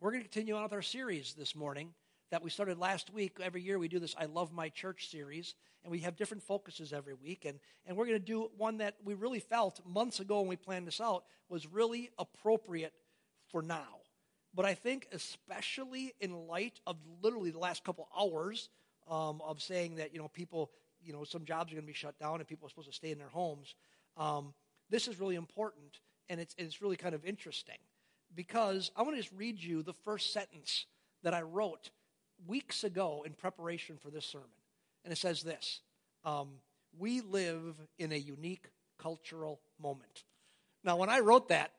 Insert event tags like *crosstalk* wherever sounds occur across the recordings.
We're going to continue on with our series this morning that we started last week. Every year we do this I Love My Church series, and we have different focuses every week. And, and we're going to do one that we really felt months ago when we planned this out was really appropriate for now. But I think, especially in light of literally the last couple hours um, of saying that, you know, people, you know, some jobs are going to be shut down and people are supposed to stay in their homes, um, this is really important and it's, it's really kind of interesting because I want to just read you the first sentence that I wrote weeks ago in preparation for this sermon. And it says this um, We live in a unique cultural moment. Now, when I wrote that,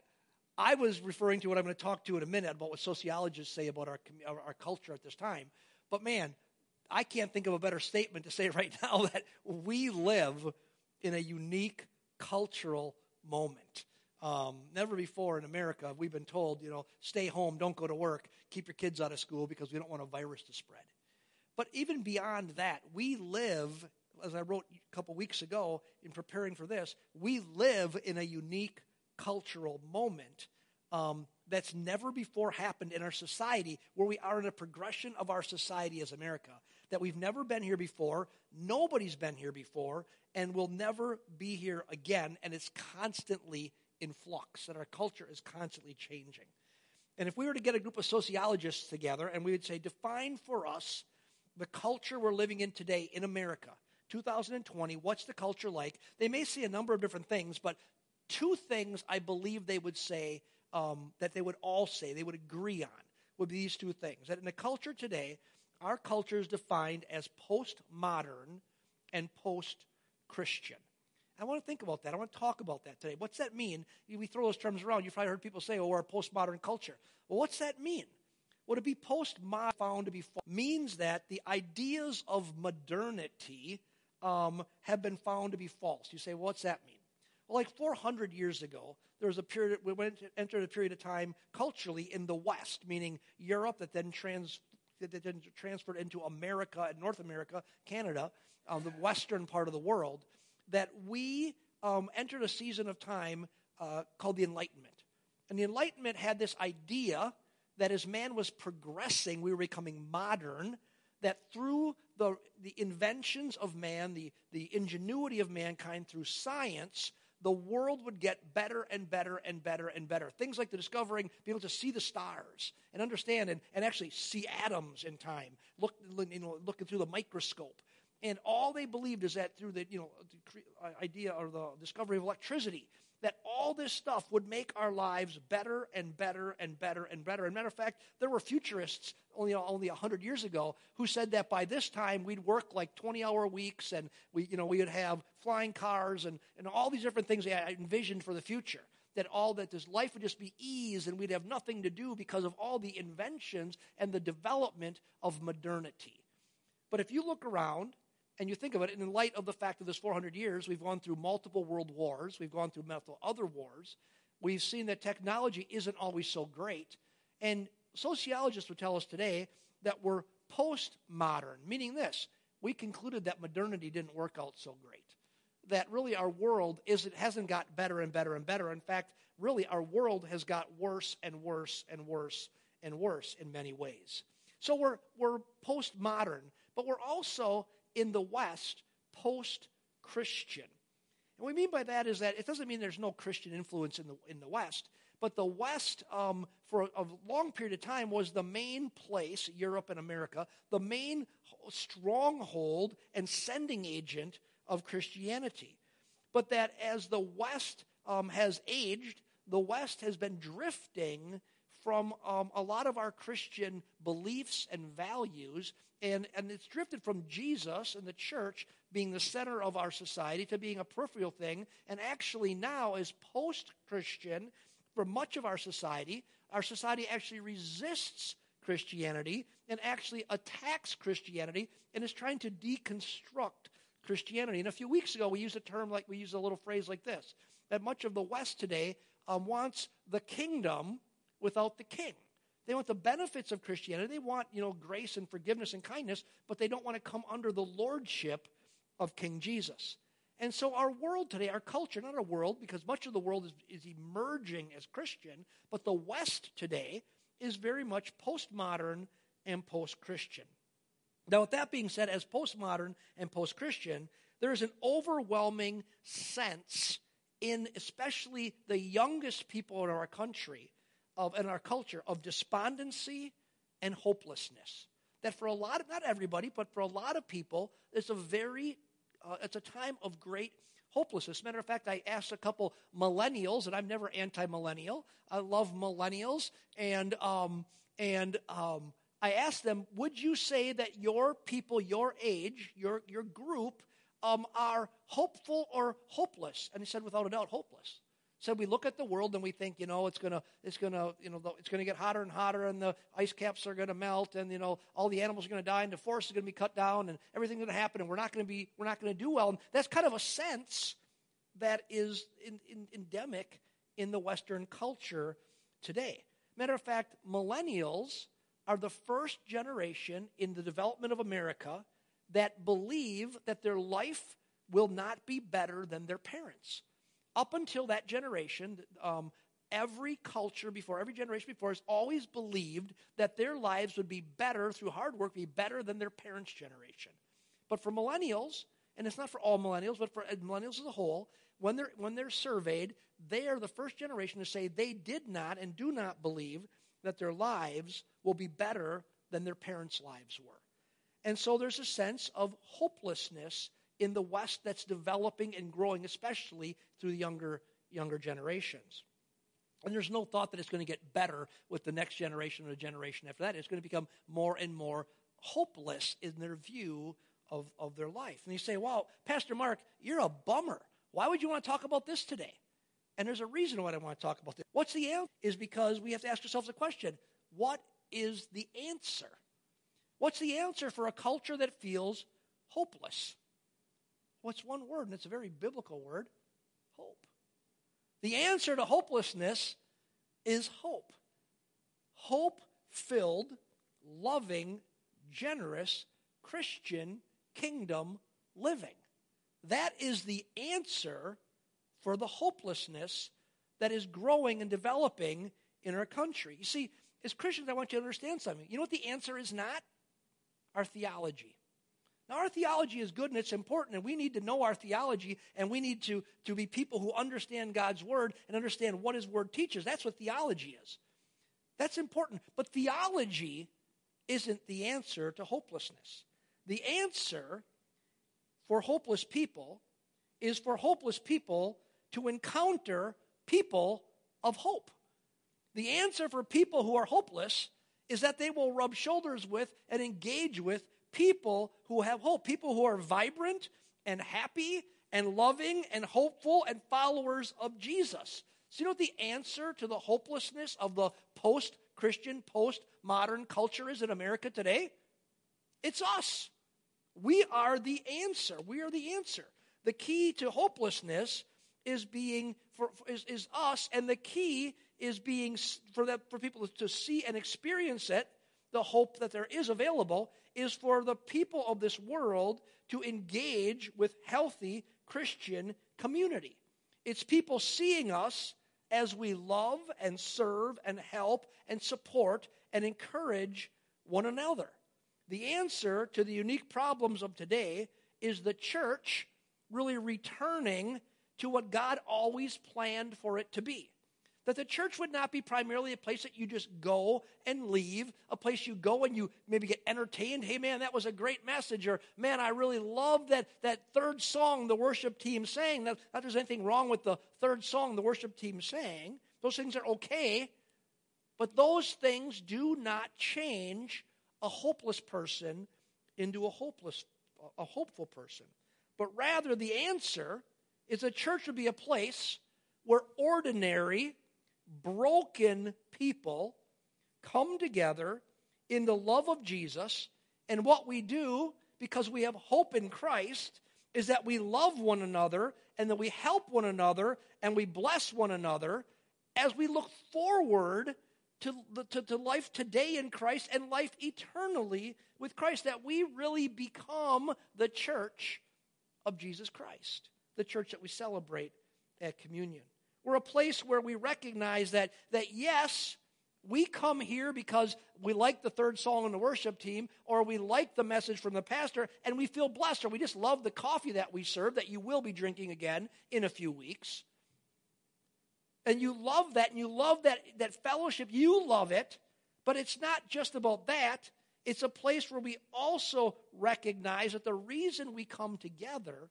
I was referring to what I'm going to talk to in a minute about what sociologists say about our, our, our culture at this time. But man, I can't think of a better statement to say *laughs* right now that we live in a unique cultural moment. Um, never before in America have we been told, you know, stay home, don't go to work, keep your kids out of school because we don't want a virus to spread. But even beyond that, we live, as I wrote a couple weeks ago in preparing for this, we live in a unique cultural moment um, that's never before happened in our society, where we are in a progression of our society as America, that we've never been here before, nobody's been here before, and will never be here again, and it's constantly in flux, that our culture is constantly changing. And if we were to get a group of sociologists together and we would say, define for us the culture we're living in today in America, 2020, what's the culture like? They may see a number of different things, but two things I believe they would say um, that they would all say, they would agree on, would be these two things. That in the culture today, our culture is defined as postmodern and post Christian. I want to think about that. I want to talk about that today. What's that mean? We throw those terms around. You've probably heard people say, oh, we're a postmodern culture. Well, what's that mean? Well, to be postmodern found to be false means that the ideas of modernity um, have been found to be false. You say, well, what's that mean? Well, like 400 years ago, there was a period, we went entered a period of time culturally in the West, meaning Europe, that then, trans, that then transferred into America and North America, Canada, um, the western part of the world that we um, entered a season of time uh, called the Enlightenment. And the Enlightenment had this idea that as man was progressing, we were becoming modern, that through the, the inventions of man, the, the ingenuity of mankind through science, the world would get better and better and better and better. Things like the discovering, being able to see the stars and understand and, and actually see atoms in time, look, you know, looking through the microscope. And all they believed is that through the you know uh, idea or the discovery of electricity, that all this stuff would make our lives better and better and better and better. And matter of fact, there were futurists only only hundred years ago who said that by this time we'd work like twenty hour weeks and we you know we would have flying cars and and all these different things they envisioned for the future. That all that this life would just be ease and we'd have nothing to do because of all the inventions and the development of modernity. But if you look around and you think of it in light of the fact that this 400 years, we've gone through multiple world wars, we've gone through multiple other wars, we've seen that technology isn't always so great. And sociologists would tell us today that we're postmodern, meaning this we concluded that modernity didn't work out so great. That really our world isn't, hasn't got better and better and better. In fact, really our world has got worse and worse and worse and worse in many ways. So we're, we're postmodern, but we're also in the West post Christian. And what we mean by that is that it doesn't mean there's no Christian influence in the, in the West, but the West, um, for a, a, long period of time, was the main place, Europe and America, the main stronghold and sending agent of Christianity. But that as the West um, has aged, the West has been drifting from um, a lot of our Christian beliefs and values and, and it's drifted from Jesus and the church being the center of our society to being a peripheral thing. And actually, now, as post Christian, for much of our society, our society actually resists Christianity and actually attacks Christianity and is trying to deconstruct Christianity. And a few weeks ago, we used a term like we used a little phrase like this that much of the West today um, wants the kingdom without the king. They want the benefits of Christianity. They want, you know, grace and forgiveness and kindness, but they don't want to come under the lordship of King Jesus. And so our world today, our culture, not our world, because much of the world is, is emerging as Christian, but the West today is very much postmodern and post Christian. Now, with that being said, as postmodern and post Christian, there is an overwhelming sense in especially the youngest people in our country of in our culture of despondency and hopelessness that for a lot of not everybody but for a lot of people it's a very uh, it's a time of great hopelessness matter of fact i asked a couple millennials and i'm never anti-millennial i love millennials and um, and um, i asked them would you say that your people your age your your group um, are hopeful or hopeless? And he said, without a doubt, hopeless. Said we look at the world and we think, you know, it's gonna, it's gonna, you know, it's gonna get hotter and hotter, and the ice caps are gonna melt, and you know, all the animals are gonna die, and the forest is gonna be cut down, and everything's gonna happen, and we're not gonna be, we're not gonna do well. And that's kind of a sense that is in, in, endemic in the Western culture today. Matter of fact, millennials are the first generation in the development of America that believe that their life will not be better than their parents. Up until that generation, um, every culture before, every generation before has always believed that their lives would be better through hard work, be better than their parents' generation. But for millennials, and it's not for all millennials, but for millennials as a whole, when they're, when they're surveyed, they are the first generation to say they did not and do not believe that their lives will be better than their parents' lives were. And so there's a sense of hopelessness in the West that's developing and growing, especially through the younger, younger generations. And there's no thought that it's going to get better with the next generation or the generation after that. It's going to become more and more hopeless in their view of, of their life. And you say, wow, Pastor Mark, you're a bummer. Why would you want to talk about this today? And there's a reason why I want to talk about this. What's the answer? Is because we have to ask ourselves a question what is the answer? What's the answer for a culture that feels hopeless? What's one word, and it's a very biblical word hope. The answer to hopelessness is hope. Hope filled, loving, generous, Christian kingdom living. That is the answer for the hopelessness that is growing and developing in our country. You see, as Christians, I want you to understand something. You know what the answer is not? our theology. Now, our theology is good and it's important, and we need to know our theology, and we need to, to be people who understand God's Word and understand what His Word teaches. That's what theology is. That's important. But theology isn't the answer to hopelessness. The answer for hopeless people is for hopeless people to encounter people of hope. The answer for people who are hopeless is that they will rub shoulders with and engage with people who have hope, people who are vibrant and happy and loving and hopeful and followers of Jesus. So, you know what the answer to the hopelessness of the post Christian, post modern culture is in America today? It's us. We are the answer. We are the answer. The key to hopelessness is being for, is, is us, and the key is being for that for people to see and experience it the hope that there is available is for the people of this world to engage with healthy christian community. It's people seeing us as we love and serve and help and support and encourage one another. The answer to the unique problems of today is the church really returning to what god always planned for it to be that the church would not be primarily a place that you just go and leave, a place you go and you maybe get entertained. Hey, man, that was a great message. Or, man, I really love that, that third song the worship team sang. Not, not there's anything wrong with the third song the worship team sang. Those things are okay. But those things do not change a hopeless person into a hopeless, a hopeful person. But rather, the answer is a church would be a place where ordinary, broken people come together in the love of Jesus. And what we do, because we have hope in Christ, is that we love one another and that we help one another and we bless one another as we look forward to, to, to, life today in Christ and life eternally with Christ, that we really become the church of Jesus Christ, the church that we celebrate at communion. We're a place where we recognize that, that yes, We come here because we like the third song on the worship team, or we like the message from the pastor, and we feel blessed, or we just love the coffee that we serve that you will be drinking again in a few weeks. And you love that, and you love that, that fellowship. You love it, but it's not just about that. It's a place where we also recognize that the reason we come together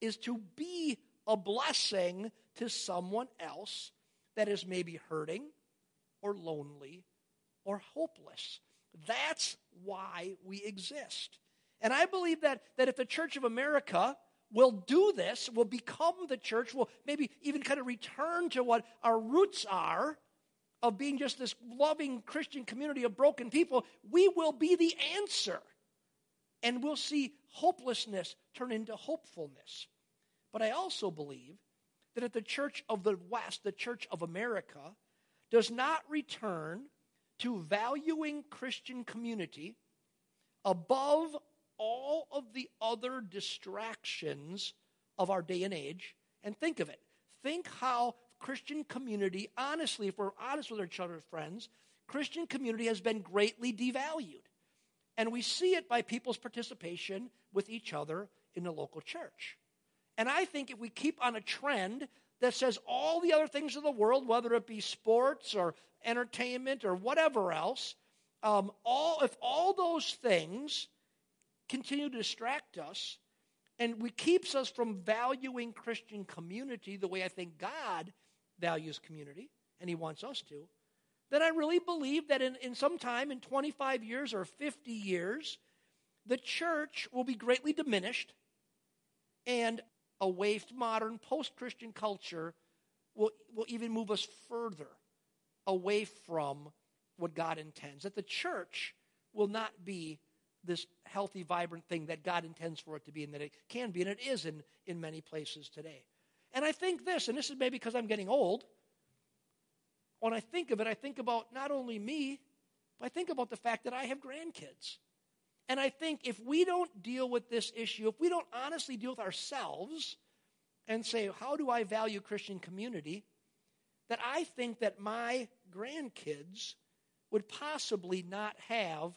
is to be a blessing to someone else that is maybe hurting or lonely or hopeless. That's why we exist. And I believe that, that if the Church of America will do this, will become the church, will maybe even kind of return to what our roots are of being just this loving Christian community of broken people, we will be the answer. And we'll see hopelessness turn into hopefulness. But I also believe that if the church of the West, the church of America, does not return to valuing Christian community above all of the other distractions of our day and age. And think of it. Think how Christian community, honestly, if we're honest with our children friends, Christian community has been greatly devalued. And we see it by people's participation with each other in the local church. And I think if we keep on a trend that says all the other things of the world, whether it be sports or entertainment or whatever else, um, all if all those things continue to distract us and we keeps us from valuing Christian community the way I think God values community, and He wants us to, then I really believe that in, in some time, in 25 years or 50 years, the church will be greatly diminished and a waifed modern post Christian culture will, will even move us further away from what God intends. That the church will not be this healthy, vibrant thing that God intends for it to be and that it can be, and it is in, in many places today. And I think this, and this is maybe because I'm getting old, when I think of it, I think about not only me, but I think about the fact that I have grandkids. And I think if we don't deal with this issue, if we don't honestly deal with ourselves and say, how do I value Christian community? That I think that my grandkids would possibly not have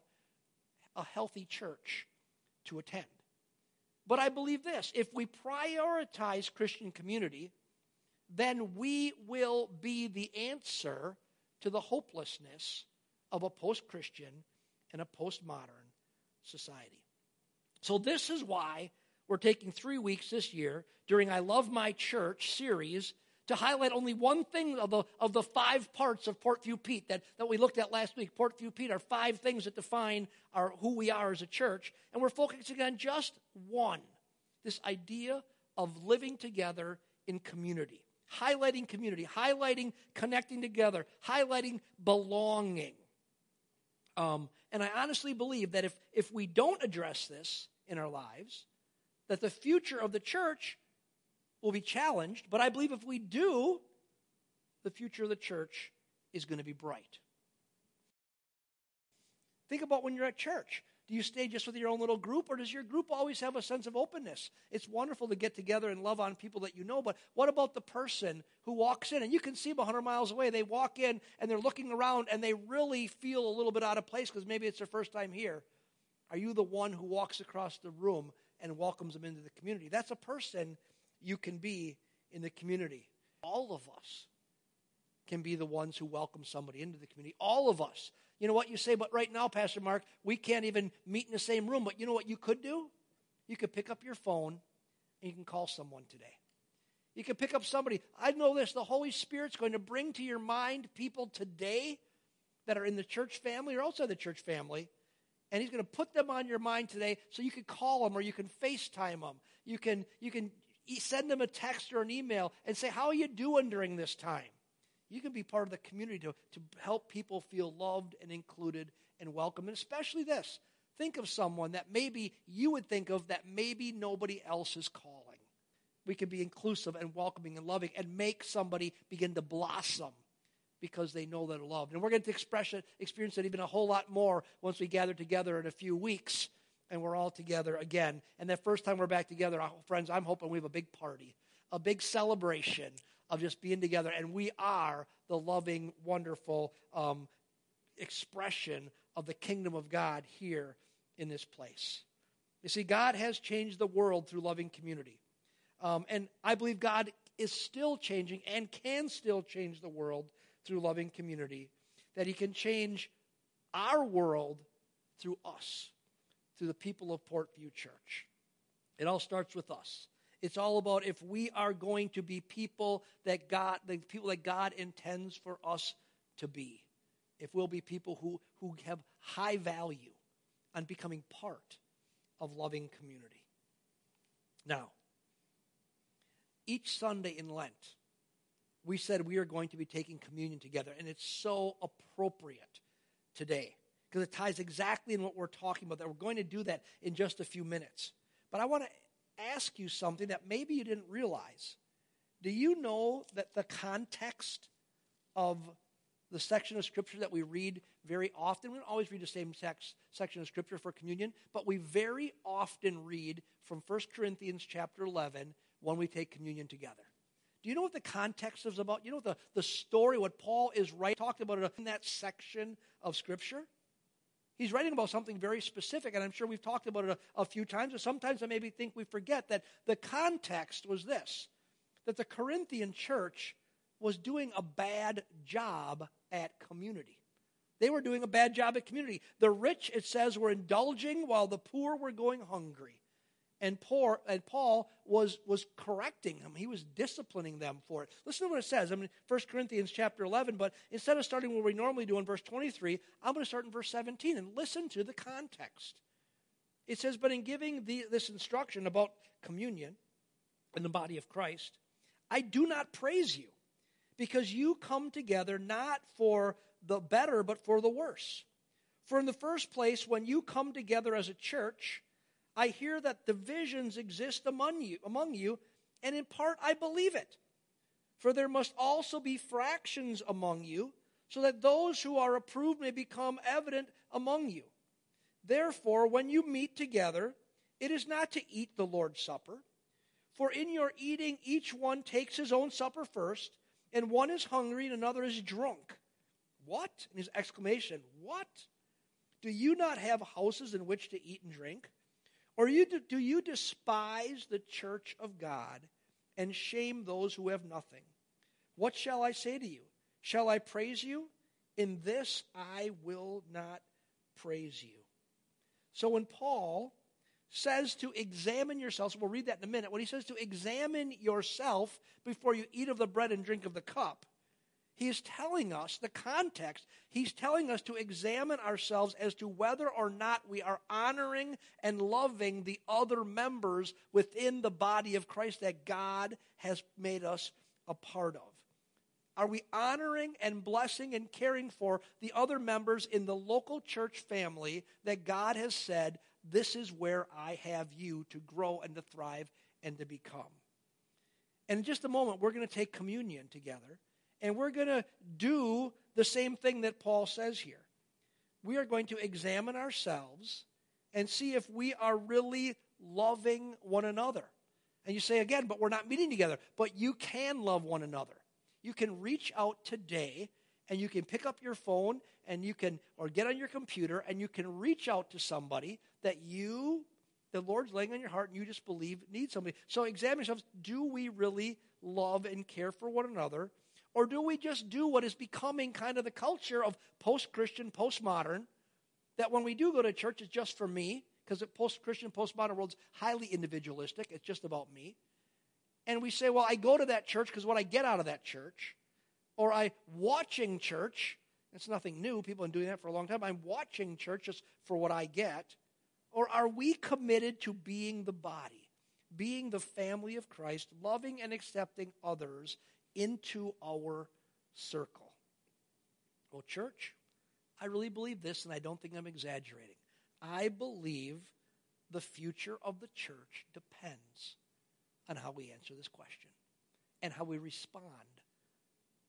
a healthy church to attend. But I believe this if we prioritize Christian community, then we will be the answer to the hopelessness of a post Christian and a postmodern society. So, this is why we're taking three weeks this year during I Love My Church series to highlight only one thing of the, of the five parts of Portview Pete that, that we looked at last week. Portview Pete are five things that define our, who we are as a church. And we're focusing on just one this idea of living together in community, highlighting community, highlighting connecting together, highlighting belonging. Um, and I honestly believe that if, if we don't address this in our lives, that the future of the church will be challenged. But I believe if we do, the future of the church is going to be bright. Think about when you're at church. Do you stay just with your own little group, or does your group always have a sense of openness? It's wonderful to get together and love on people that you know, but what about the person who walks in and you can see them 100 miles away? They walk in and they're looking around and they really feel a little bit out of place because maybe it's their first time here. Are you the one who walks across the room and welcomes them into the community? That's a person you can be in the community. All of us can be the ones who welcome somebody into the community. All of us. You know what you say, but right now, Pastor Mark, we can't even meet in the same room. But you know what you could do? You could pick up your phone and you can call someone today. You can pick up somebody. I know this the Holy Spirit's going to bring to your mind people today that are in the church family or outside the church family. And he's going to put them on your mind today so you can call them or you can FaceTime them. You can, you can send them a text or an email and say, How are you doing during this time? You can be part of the community to, to help people feel loved and included and welcome. And especially this think of someone that maybe you would think of that maybe nobody else is calling. We can be inclusive and welcoming and loving and make somebody begin to blossom because they know they're loved. And we're going to express it, experience it even a whole lot more once we gather together in a few weeks and we're all together again. And that first time we're back together, uh, friends, I'm hoping we have a big party, a big celebration of just being together. And we are the loving, wonderful, um, expression of the kingdom of God here in this place. You see, God has changed the world through loving community. Um, and I believe God is still changing and can still change the world through loving community, that He can change our world through us, through the people of Portview Church. It all starts with us. It's all about if we are going to be people that God, the people that God intends for us to be. If we'll be people who, who have high value on becoming part of loving community. Now, each Sunday in Lent, we said we are going to be taking communion together, and it's so appropriate today because it ties exactly in what we're talking about. That we're going to do that in just a few minutes. But I want to ask you something that maybe you didn't realize. Do you know that the context of the section of Scripture that we read very often, we don't always read the same section of Scripture for communion, but we very often read from 1 Corinthians chapter 11 when we take communion together. Do you know what the context is about? You know the, the story, what Paul is right talked about in that section of Scripture? He's writing about something very specific, and I'm sure we've talked about it a, a few times, but sometimes I maybe think we forget that the context was this that the Corinthian church was doing a bad job at community. They were doing a bad job at community. The rich, it says, were indulging while the poor were going hungry. And, poor, and Paul was, was correcting them. He was disciplining them for it. Listen to what it says. I mean, 1 Corinthians chapter 11, but instead of starting where we normally do in verse 23, I'm going to start in verse 17 and listen to the context. It says, But in giving the, this instruction about communion in the body of Christ, I do not praise you because you come together not for the better, but for the worse. For in the first place, when you come together as a church, I hear that divisions exist among you, among you, and in part I believe it. For there must also be fractions among you, so that those who are approved may become evident among you. Therefore, when you meet together, it is not to eat the Lord's Supper. For in your eating, each one takes his own supper first, and one is hungry and another is drunk. What? And his exclamation, What? Do you not have houses in which to eat and drink? Or you, do you despise the church of God and shame those who have nothing? What shall I say to you? Shall I praise you? In this I will not praise you. So when Paul says to examine yourselves, we'll read that in a minute, when he says to examine yourself before you eat of the bread and drink of the cup, he is telling us the context. He's telling us to examine ourselves as to whether or not we are honoring and loving the other members within the body of Christ that God has made us a part of. Are we honoring and blessing and caring for the other members in the local church family that God has said, this is where I have you to grow and to thrive and to become? And in just a moment, we're going to take communion together. And we're going to do the same thing that Paul says here. We are going to examine ourselves and see if we are really loving one another. And you say again, but we're not meeting together. But you can love one another. You can reach out today and you can pick up your phone and you can, or get on your computer and you can reach out to somebody that you, the Lord's laying on your heart and you just believe needs somebody. So examine yourselves. Do we really love and care for one another? Or do we just do what is becoming kind of the culture of post Christian, postmodern, that when we do go to church, it's just for me, because the post Christian, postmodern world's highly individualistic, it's just about me. And we say, well, I go to that church because what I get out of that church, or I watching church, it's nothing new, people have been doing that for a long time. I'm watching church just for what I get. Or are we committed to being the body, being the family of Christ, loving and accepting others into our circle. Well, church, I really believe this, and I don't think I'm exaggerating. I believe the future of the church depends on how we answer this question and how we respond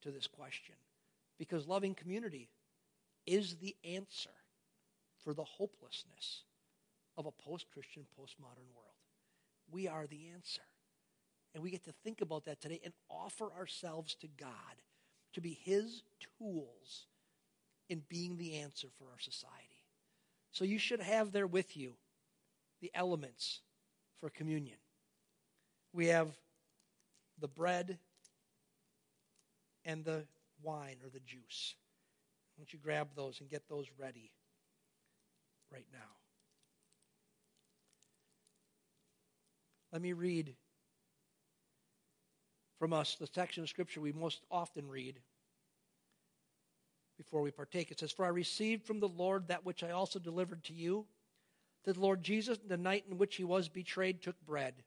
to this question. Because loving community is the answer for the hopelessness of a post Christian, postmodern world. We are the answer. And we get to think about that today and offer ourselves to God to be His tools in being the answer for our society. So you should have there with you the elements for communion. We have the bread and the wine or the juice. Why don't you grab those and get those ready right now? Let me read from us the section of Scripture we most often read before we partake. It says, For I received from the Lord that which I also delivered to you, that the Lord Jesus, the night in which he was betrayed, took bread. And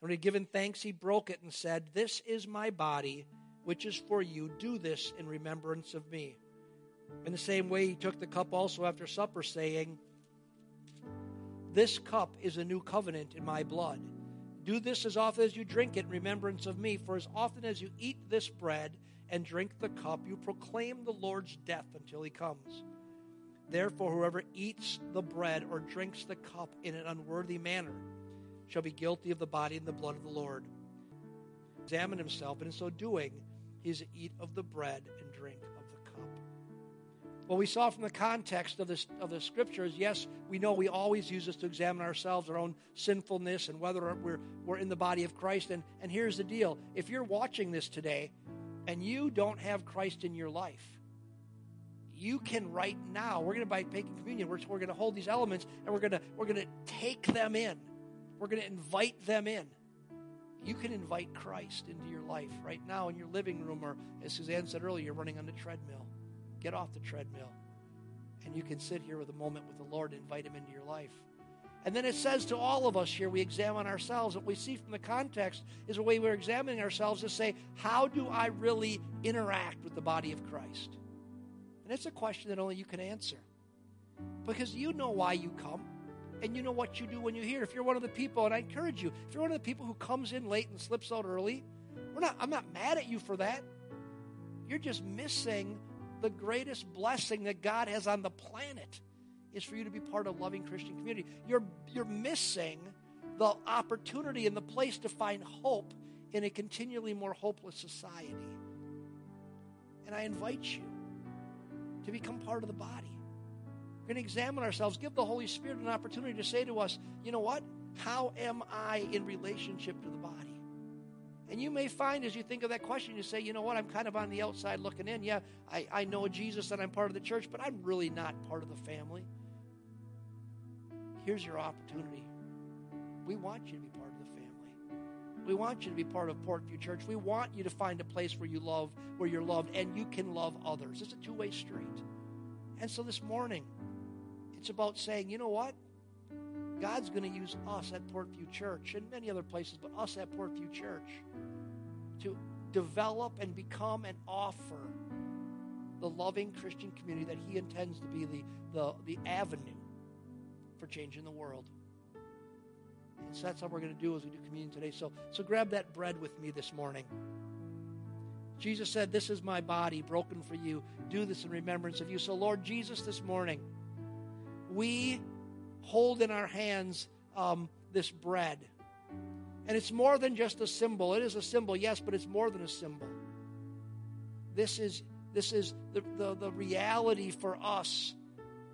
when he had given thanks, he broke it and said, This is my body, which is for you. Do this in remembrance of me. In the same way, he took the cup also after supper, saying, This cup is a new covenant in my blood. Do this as often as you drink it in remembrance of me. For as often as you eat this bread and drink the cup, you proclaim the Lord's death until he comes. Therefore, whoever eats the bread or drinks the cup in an unworthy manner shall be guilty of the body and the blood of the Lord. Examine himself, and in so doing, he is to eat of the bread and drink. What we saw from the context of, this, of the scriptures, yes, we know we always use this to examine ourselves, our own sinfulness, and whether we're, we're in the body of Christ. And, and here's the deal if you're watching this today and you don't have Christ in your life, you can right now. We're going to by taking communion, we're, we're going to hold these elements and we're going to we're going to take them in. We're going to invite them in. You can invite Christ into your life right now in your living room, or as Suzanne said earlier, running on the treadmill. Get off the treadmill, and you can sit here with a moment with the Lord and invite Him into your life. And then it says to all of us here, we examine ourselves. What we see from the context is the way we're examining ourselves to say, how do I really interact with the body of Christ? And it's a question that only you can answer. Because you know why you come, and you know what you do when you're here. If you're one of the people, and I encourage you, if you're one of the people who comes in late and slips out early, we're not, I'm not mad at you for that. You're just missing the greatest blessing that God has on the planet is for you to be part of loving Christian community. You're, you're missing the opportunity and the place to find hope in a continually more hopeless society. And I invite you to become part of the body. We're going to examine ourselves, give the Holy Spirit an opportunity to say to us, you know what? How am I in relationship to the body? And you may find as you think of that question, you say, you know what, I'm kind of on the outside looking in. Yeah, I, I know Jesus and I'm part of the church, but I'm really not part of the family here's your opportunity. We want you to be part of the family. We want you to be part of Portview Church. We want you to find a place where you love, where you're loved, and you can love others. It's a two way street. And so this morning, it's about saying, you know what? God's going to use us at Portview Church and many other places, but us at Portview Church to develop and become and offer the loving Christian community that He intends to be the, the, the avenue for changing the world. And so that's how we're going to do as we do communion today. So, so grab that bread with me this morning. Jesus said, This is my body broken for you. Do this in remembrance of you. So, Lord Jesus, this morning, we hold in our hands um, this bread. And it's more than just a symbol. It is a symbol, yes, but it's more than a symbol. This is, this is the, the, the reality for us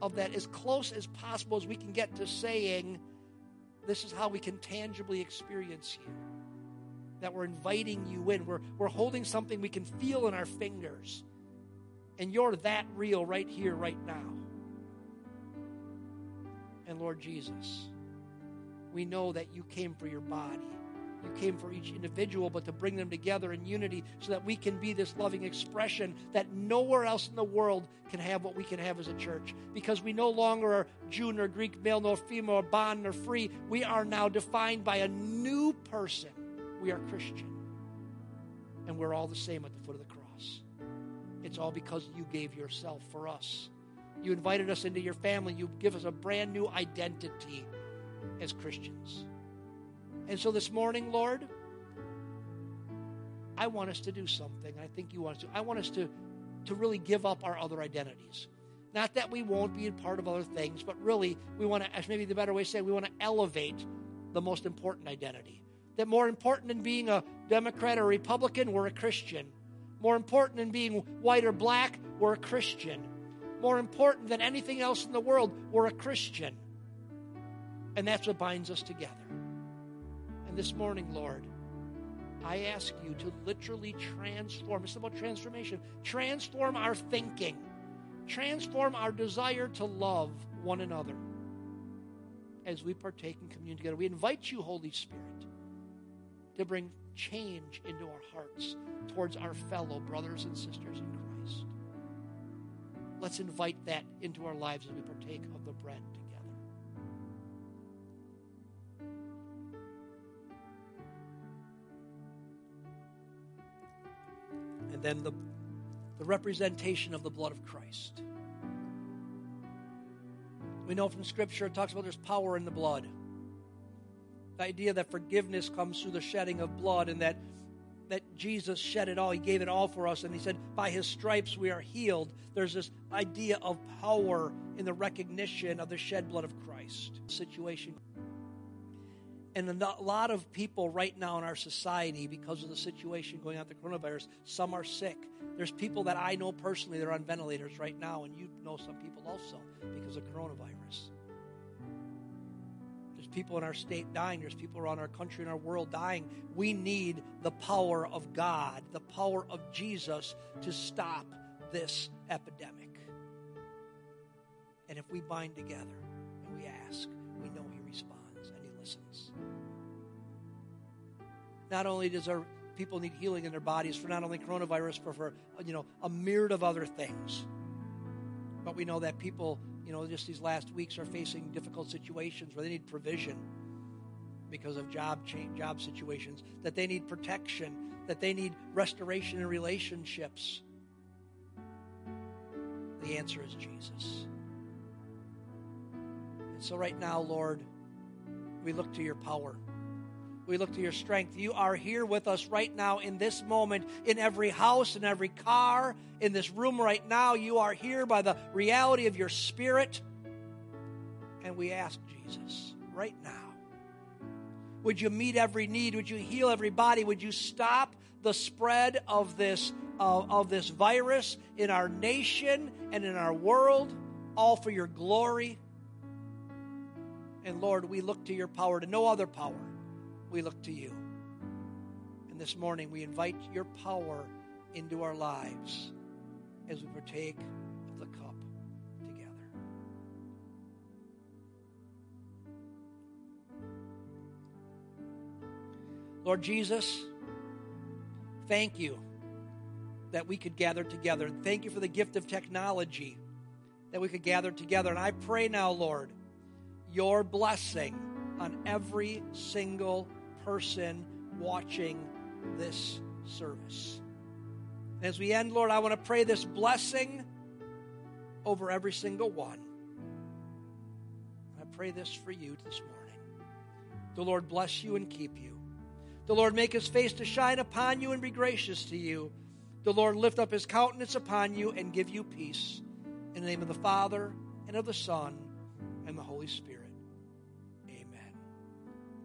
of that as close as possible as we can get to saying, this is how we can tangibly experience you. That we're inviting you in. We're, we're holding something we can feel in our fingers. And you're that real right here, right now. And Lord Jesus, we know that you came for your body. You came for each individual, but to bring them together in unity so that we can be this loving expression that nowhere else in the world can have what we can have as a church. Because we no longer are Jew nor Greek, male nor female, or bond nor free. We are now defined by a new person. We are Christian. And we're all the same at the foot of the cross. It's all because you gave yourself for us. You invited us into your family. You give us a brand new identity as Christians. And so this morning, Lord, I want us to do something. I think you want us to. I want us to, to really give up our other identities. Not that we won't be a part of other things, but really we want to, as maybe the better way to say, we want to elevate the most important identity. That more important than being a Democrat or Republican, we're a Christian. More important than being white or black, we're a Christian. More important than anything else in the world. We're a Christian. And that's what binds us together. And this morning, Lord, I ask you to literally transform. It's about transformation. Transform our thinking, transform our desire to love one another as we partake in communion together. We invite you, Holy Spirit, to bring change into our hearts towards our fellow brothers and sisters in Christ. Let's invite that into our lives as we partake of the bread together. And then the, the representation of the blood of Christ. We know from Scripture it talks about there's power in the blood. The idea that forgiveness comes through the shedding of blood and that that Jesus shed it all. He gave it all for us. And he said, by his stripes we are healed. There's this idea of power in the recognition of the shed blood of Christ. Situation. And a lot of people right now in our society, because of the situation going on with the coronavirus, some are sick. There's people that I know personally that are on ventilators right now, and you know some people also because of coronavirus people in our state dying. There's people around our country and our world dying. We need the power of God, the power of Jesus to stop this epidemic. And if we bind together and we ask, we know He responds and He listens. Not only does our people need healing in their bodies for not only coronavirus, but for you know a myriad of other things. But we know that people you know, just these last weeks are facing difficult situations where they need provision because of job change, job situations, that they need protection, that they need restoration in relationships. The answer is Jesus. And so, right now, Lord, we look to your power. We look to your strength. You are here with us right now in this moment, in every house, in every car, in this room right now. You are here by the reality of your spirit. And we ask Jesus right now would you meet every need? Would you heal every body? Would you stop the spread of this, uh, of this virus in our nation and in our world, all for your glory? And Lord, we look to your power, to no other power we look to you. And this morning, we invite your power into our lives as we partake of the cup together. Lord Jesus, thank you that we could gather together. Thank you for the gift of technology that we could gather together. And I pray now, Lord, your blessing on every single person watching this service. As we end, Lord, I want to pray this blessing over every single one. I pray this for you this morning. The Lord bless you and keep you. The Lord make his face to shine upon you and be gracious to you. The Lord lift up his countenance upon you and give you peace. In the name of the Father, and of the Son, and the Holy Spirit. Amen.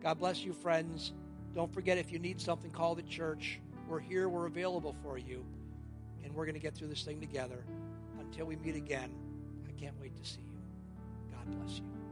God bless you, friends. Don't forget if you need something, call the church. We're here, we're available for you, we're going to get through this thing together. Until we meet again, I can't wait to see you. God bless you.